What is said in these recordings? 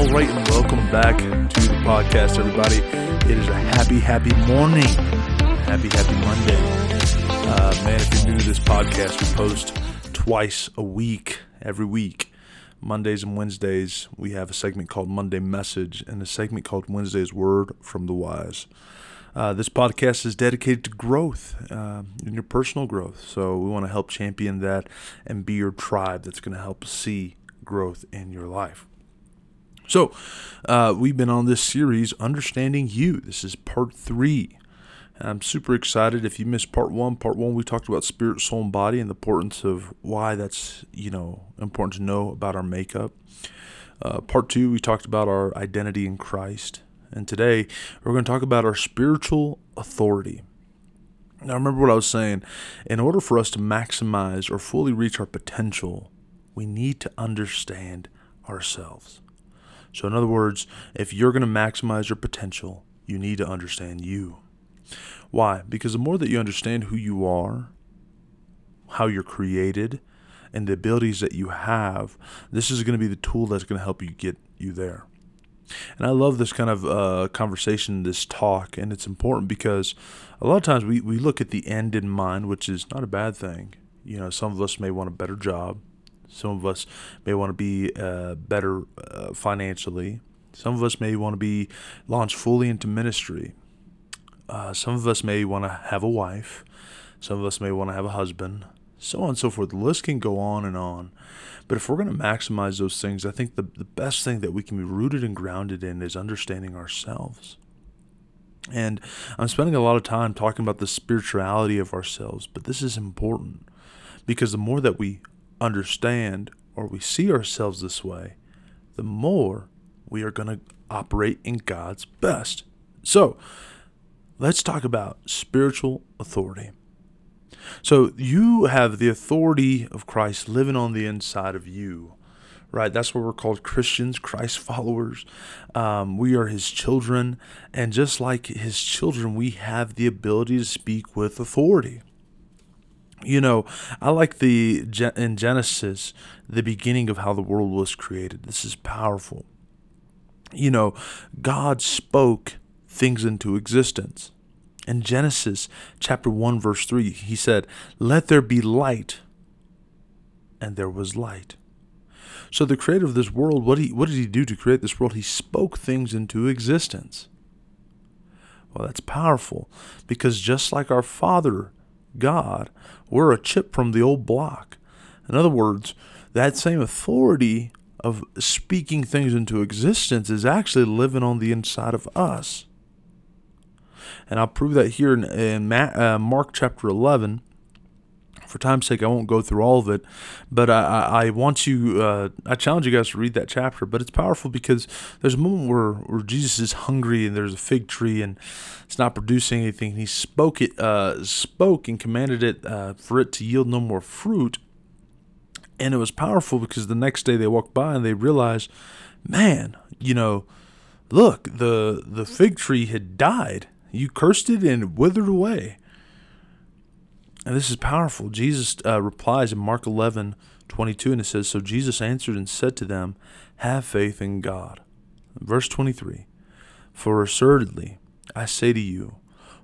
All right, and welcome back to the podcast, everybody. It is a happy, happy morning. Happy, happy Monday. Uh, man, if you're new to this podcast, we post twice a week, every week. Mondays and Wednesdays, we have a segment called Monday Message and a segment called Wednesday's Word from the Wise. Uh, this podcast is dedicated to growth uh, your personal growth. So we want to help champion that and be your tribe that's going to help see growth in your life. So, uh, we've been on this series, Understanding You. This is part three. I'm super excited. If you missed part one, part one, we talked about spirit, soul, and body and the importance of why that's, you know, important to know about our makeup. Uh, part two, we talked about our identity in Christ. And today, we're going to talk about our spiritual authority. Now, remember what I was saying. In order for us to maximize or fully reach our potential, we need to understand ourselves. So, in other words, if you're going to maximize your potential, you need to understand you. Why? Because the more that you understand who you are, how you're created, and the abilities that you have, this is going to be the tool that's going to help you get you there. And I love this kind of uh, conversation, this talk, and it's important because a lot of times we, we look at the end in mind, which is not a bad thing. You know, some of us may want a better job, some of us may want to be uh, better uh, financially. Some of us may want to be launched fully into ministry. Uh, some of us may want to have a wife. Some of us may want to have a husband. So on and so forth. The list can go on and on. But if we're going to maximize those things, I think the, the best thing that we can be rooted and grounded in is understanding ourselves. And I'm spending a lot of time talking about the spirituality of ourselves, but this is important because the more that we understand or we see ourselves this way, the more we are going to operate in God's best. So, let's talk about spiritual authority. So, you have the authority of Christ living on the inside of you, right? That's what we're called Christians, Christ followers. Um, we are his children. And just like his children, we have the ability to speak with authority you know, I like the in Genesis, the beginning of how the world was created. This is powerful. You know, God spoke things into existence. In Genesis chapter 1 verse 3, he said, "Let there be light." And there was light. So the creator of this world, what he what did he do to create this world? He spoke things into existence. Well, that's powerful because just like our Father God, we're a chip from the old block. In other words, that same authority of speaking things into existence is actually living on the inside of us. And I'll prove that here in, in uh, Mark chapter 11 for time's sake, I won't go through all of it, but I, I want you, uh, I challenge you guys to read that chapter. But it's powerful because there's a moment where, where Jesus is hungry and there's a fig tree and it's not producing anything. He spoke it, uh, spoke and commanded it uh, for it to yield no more fruit. And it was powerful because the next day they walked by and they realized, man, you know, look, the the fig tree had died. You cursed it and it withered away. And this is powerful. Jesus uh, replies in Mark 11, 22, and it says, So Jesus answered and said to them, Have faith in God. Verse 23 For assuredly, I say to you,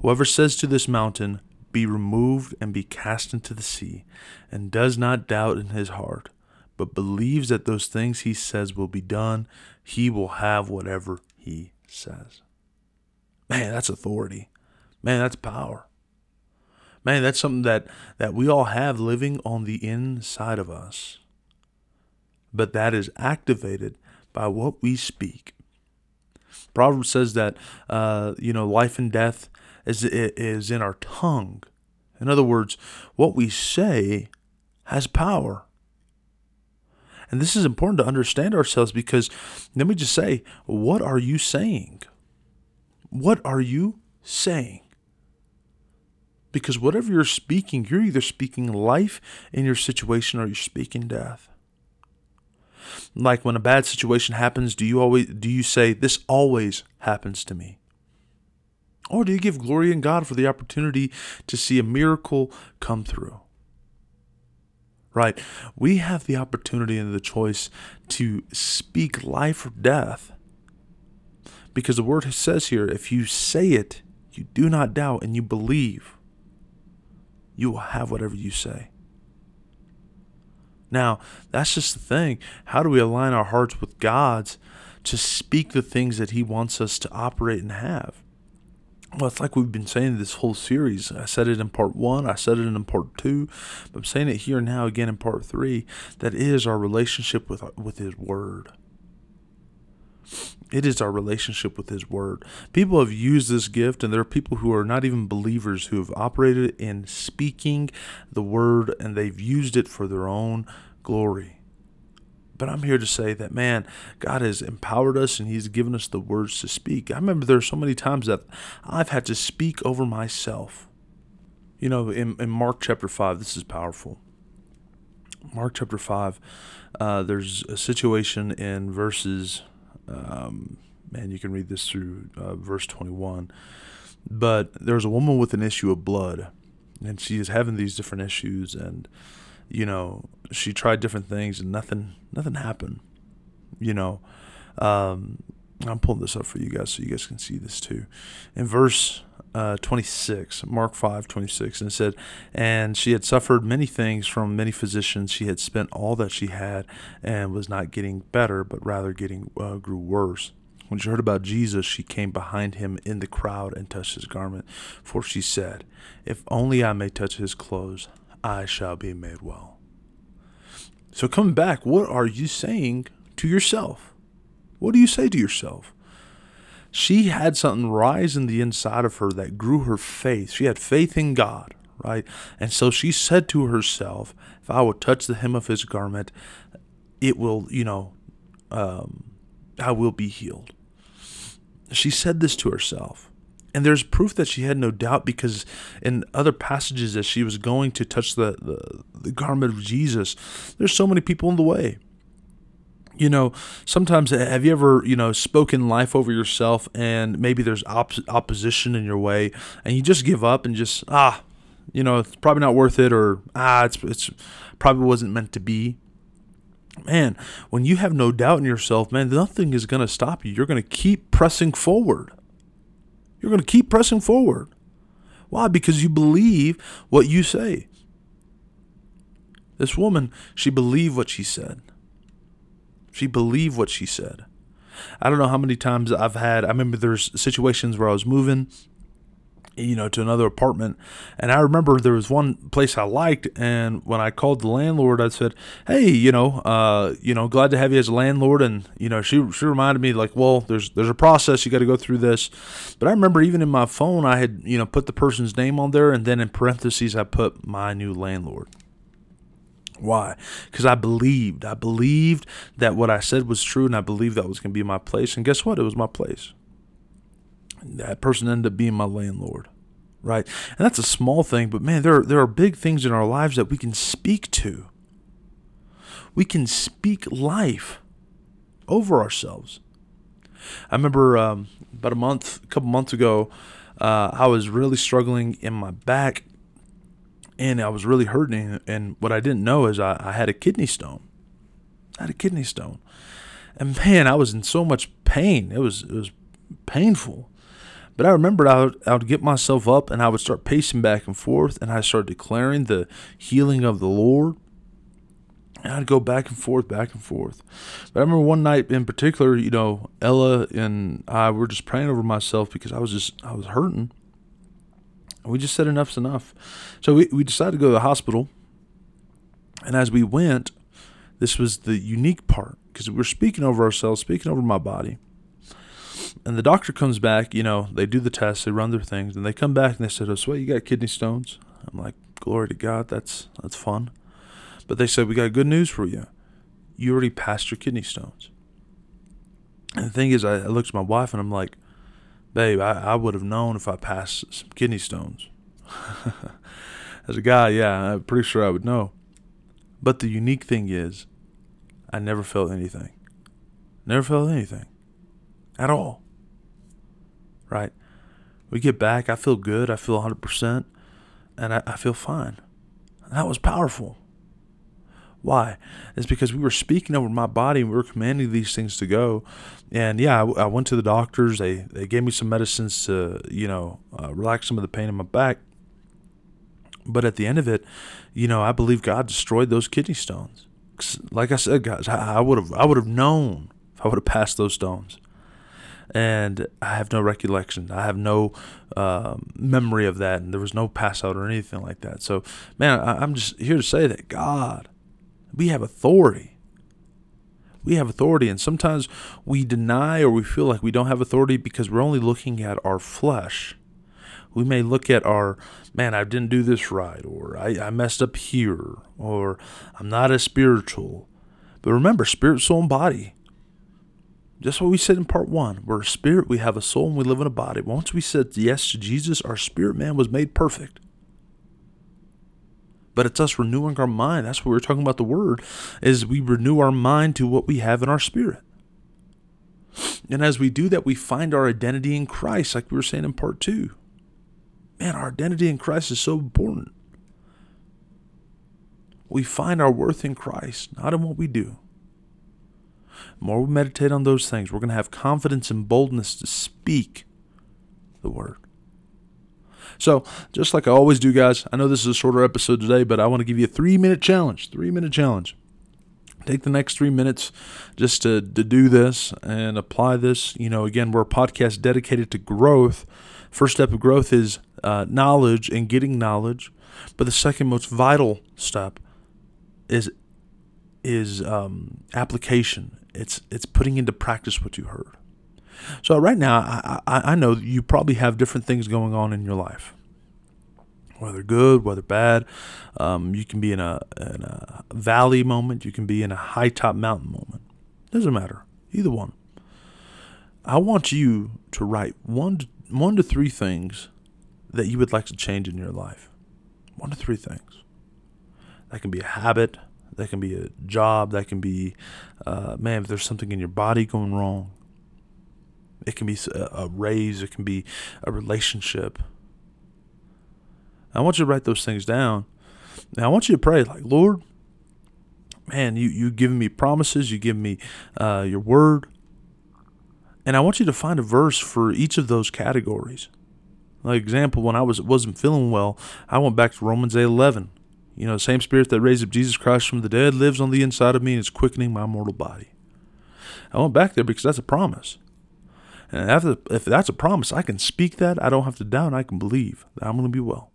whoever says to this mountain, Be removed and be cast into the sea, and does not doubt in his heart, but believes that those things he says will be done, he will have whatever he says. Man, that's authority. Man, that's power. Man, that's something that, that we all have living on the inside of us. But that is activated by what we speak. Proverbs says that uh, you know life and death is is in our tongue. In other words, what we say has power. And this is important to understand ourselves because let me just say, what are you saying? What are you saying? Because whatever you're speaking, you're either speaking life in your situation or you're speaking death. Like when a bad situation happens, do you always do you say this always happens to me? Or do you give glory in God for the opportunity to see a miracle come through? right? We have the opportunity and the choice to speak life or death. Because the word says here, if you say it, you do not doubt, and you believe, you will have whatever you say. Now, that's just the thing. How do we align our hearts with God's to speak the things that He wants us to operate and have? Well, it's like we've been saying this whole series. I said it in part one, I said it in part two, I'm saying it here now again in part three. That is our relationship with with His Word. It is our relationship with His Word. People have used this gift, and there are people who are not even believers who have operated in speaking the Word, and they've used it for their own glory. But I'm here to say that, man, God has empowered us and He's given us the words to speak. I remember there are so many times that I've had to speak over myself. You know, in, in Mark chapter 5, this is powerful. Mark chapter 5, uh, there's a situation in verses, um, man, you can read this through uh, verse 21. But there's a woman with an issue of blood, and she is having these different issues, and you know, she tried different things and nothing nothing happened. You know, um, I'm pulling this up for you guys so you guys can see this too. In verse uh, 26, Mark 5, 26, and it said, And she had suffered many things from many physicians. She had spent all that she had and was not getting better, but rather getting uh, grew worse. When she heard about Jesus, she came behind him in the crowd and touched his garment. For she said, If only I may touch his clothes, I shall be made well. So, coming back, what are you saying to yourself? What do you say to yourself? She had something rise in the inside of her that grew her faith. She had faith in God, right? And so she said to herself, If I would touch the hem of his garment, it will, you know, um, I will be healed. She said this to herself. And there's proof that she had no doubt because in other passages as she was going to touch the, the, the garment of Jesus, there's so many people in the way. You know, sometimes have you ever, you know, spoken life over yourself and maybe there's op- opposition in your way and you just give up and just, ah, you know, it's probably not worth it or, ah, it's, it's probably wasn't meant to be man, when you have no doubt in yourself, man, nothing is going to stop you. You're going to keep pressing forward. You're going to keep pressing forward. Why? Because you believe what you say. This woman, she believed what she said. She believed what she said. I don't know how many times I've had, I remember there's situations where I was moving you know, to another apartment. And I remember there was one place I liked, and when I called the landlord, I said, "Hey, you know, uh, you know, glad to have you as a landlord." And you know, she she reminded me like, "Well, there's there's a process you got to go through this." But I remember even in my phone, I had you know put the person's name on there, and then in parentheses, I put my new landlord. Why? Because I believed. I believed that what I said was true, and I believed that was going to be my place. And guess what? It was my place that person ended up being my landlord right and that's a small thing but man there are, there are big things in our lives that we can speak to we can speak life over ourselves i remember um, about a month a couple months ago uh, i was really struggling in my back and i was really hurting and what i didn't know is i, I had a kidney stone i had a kidney stone and man i was in so much pain it was it was painful but I remembered I would, I would get myself up and I would start pacing back and forth and I started declaring the healing of the Lord. And I'd go back and forth, back and forth. But I remember one night in particular, you know, Ella and I were just praying over myself because I was just, I was hurting. We just said enough's enough. So we, we decided to go to the hospital. And as we went, this was the unique part because we were speaking over ourselves, speaking over my body and the doctor comes back, you know, they do the tests, they run their things, and they come back and they said, Oh, so you got kidney stones? I'm like, Glory to God, that's that's fun. But they said, We got good news for you. You already passed your kidney stones. And the thing is, I, I looked at my wife and I'm like, Babe, I, I would have known if I passed some kidney stones. As a guy, yeah, I'm pretty sure I would know. But the unique thing is, I never felt anything. Never felt anything at all. Right? We get back, I feel good, I feel 100%, and I, I feel fine. And that was powerful. Why? It's because we were speaking over my body and we were commanding these things to go. And yeah, I, I went to the doctors. They they gave me some medicines to you know uh, relax some of the pain in my back. But at the end of it, you know, I believe God destroyed those kidney stones. Like I said, guys, I would have I would have known if I would have passed those stones. And I have no recollection. I have no uh, memory of that, and there was no pass out or anything like that. So, man, I, I'm just here to say that God we have authority. We have authority, and sometimes we deny or we feel like we don't have authority because we're only looking at our flesh. We may look at our, man, I didn't do this right, or I, I messed up here, or I'm not as spiritual. But remember, spirit, soul, and body. Just what we said in part one. We're a spirit, we have a soul, and we live in a body. Once we said yes to Jesus, our spirit man was made perfect but it's us renewing our mind. That's what we are talking about the word, is we renew our mind to what we have in our spirit. And as we do that, we find our identity in Christ, like we were saying in part two. Man, our identity in Christ is so important. We find our worth in Christ, not in what we do. The more we meditate on those things, we're going to have confidence and boldness to speak the word. So, just like I always do, guys, I know this is a shorter episode today, but I want to give you a three minute challenge. Three minute challenge. Take the next three minutes just to, to do this and apply this. You know, again, we're a podcast dedicated to growth. First step of growth is uh, knowledge and getting knowledge, but the second most vital step is is um, application. It's it's putting into practice what you heard. So right now, I, I, I know you probably have different things going on in your life, whether good, whether bad. Um, you can be in a, in a valley moment. You can be in a high top mountain moment. Doesn't matter. Either one. I want you to write one to, one to three things that you would like to change in your life. One to three things. That can be a habit. That can be a job. That can be, uh, man, if there's something in your body going wrong. It can be a raise, it can be a relationship. I want you to write those things down. Now I want you to pray like, Lord, man, you you given me promises, you give me uh, your word, and I want you to find a verse for each of those categories. Like example, when I was wasn't feeling well, I went back to Romans eight eleven. You know, the same spirit that raised up Jesus Christ from the dead lives on the inside of me and is quickening my mortal body. I went back there because that's a promise. And if, if that's a promise, I can speak that. I don't have to doubt. I can believe that I'm going to be well.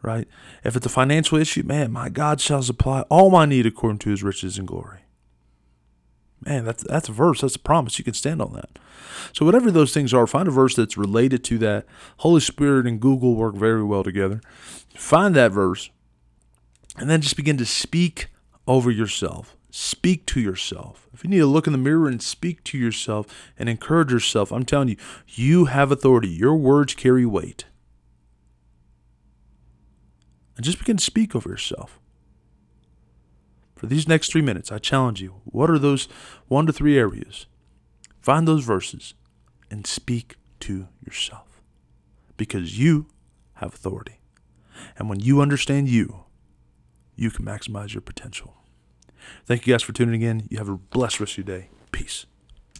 Right? If it's a financial issue, man, my God shall supply all my need according to his riches and glory. Man, that's that's a verse. That's a promise. You can stand on that. So whatever those things are, find a verse that's related to that. Holy Spirit and Google work very well together. Find that verse, and then just begin to speak over yourself. Speak to yourself. If you need to look in the mirror and speak to yourself and encourage yourself, I'm telling you, you have authority. Your words carry weight. And just begin to speak over yourself. For these next three minutes, I challenge you what are those one to three areas? Find those verses and speak to yourself. Because you have authority. And when you understand you, you can maximize your potential. Thank you guys for tuning in. You have a blessed rest of your day. Peace.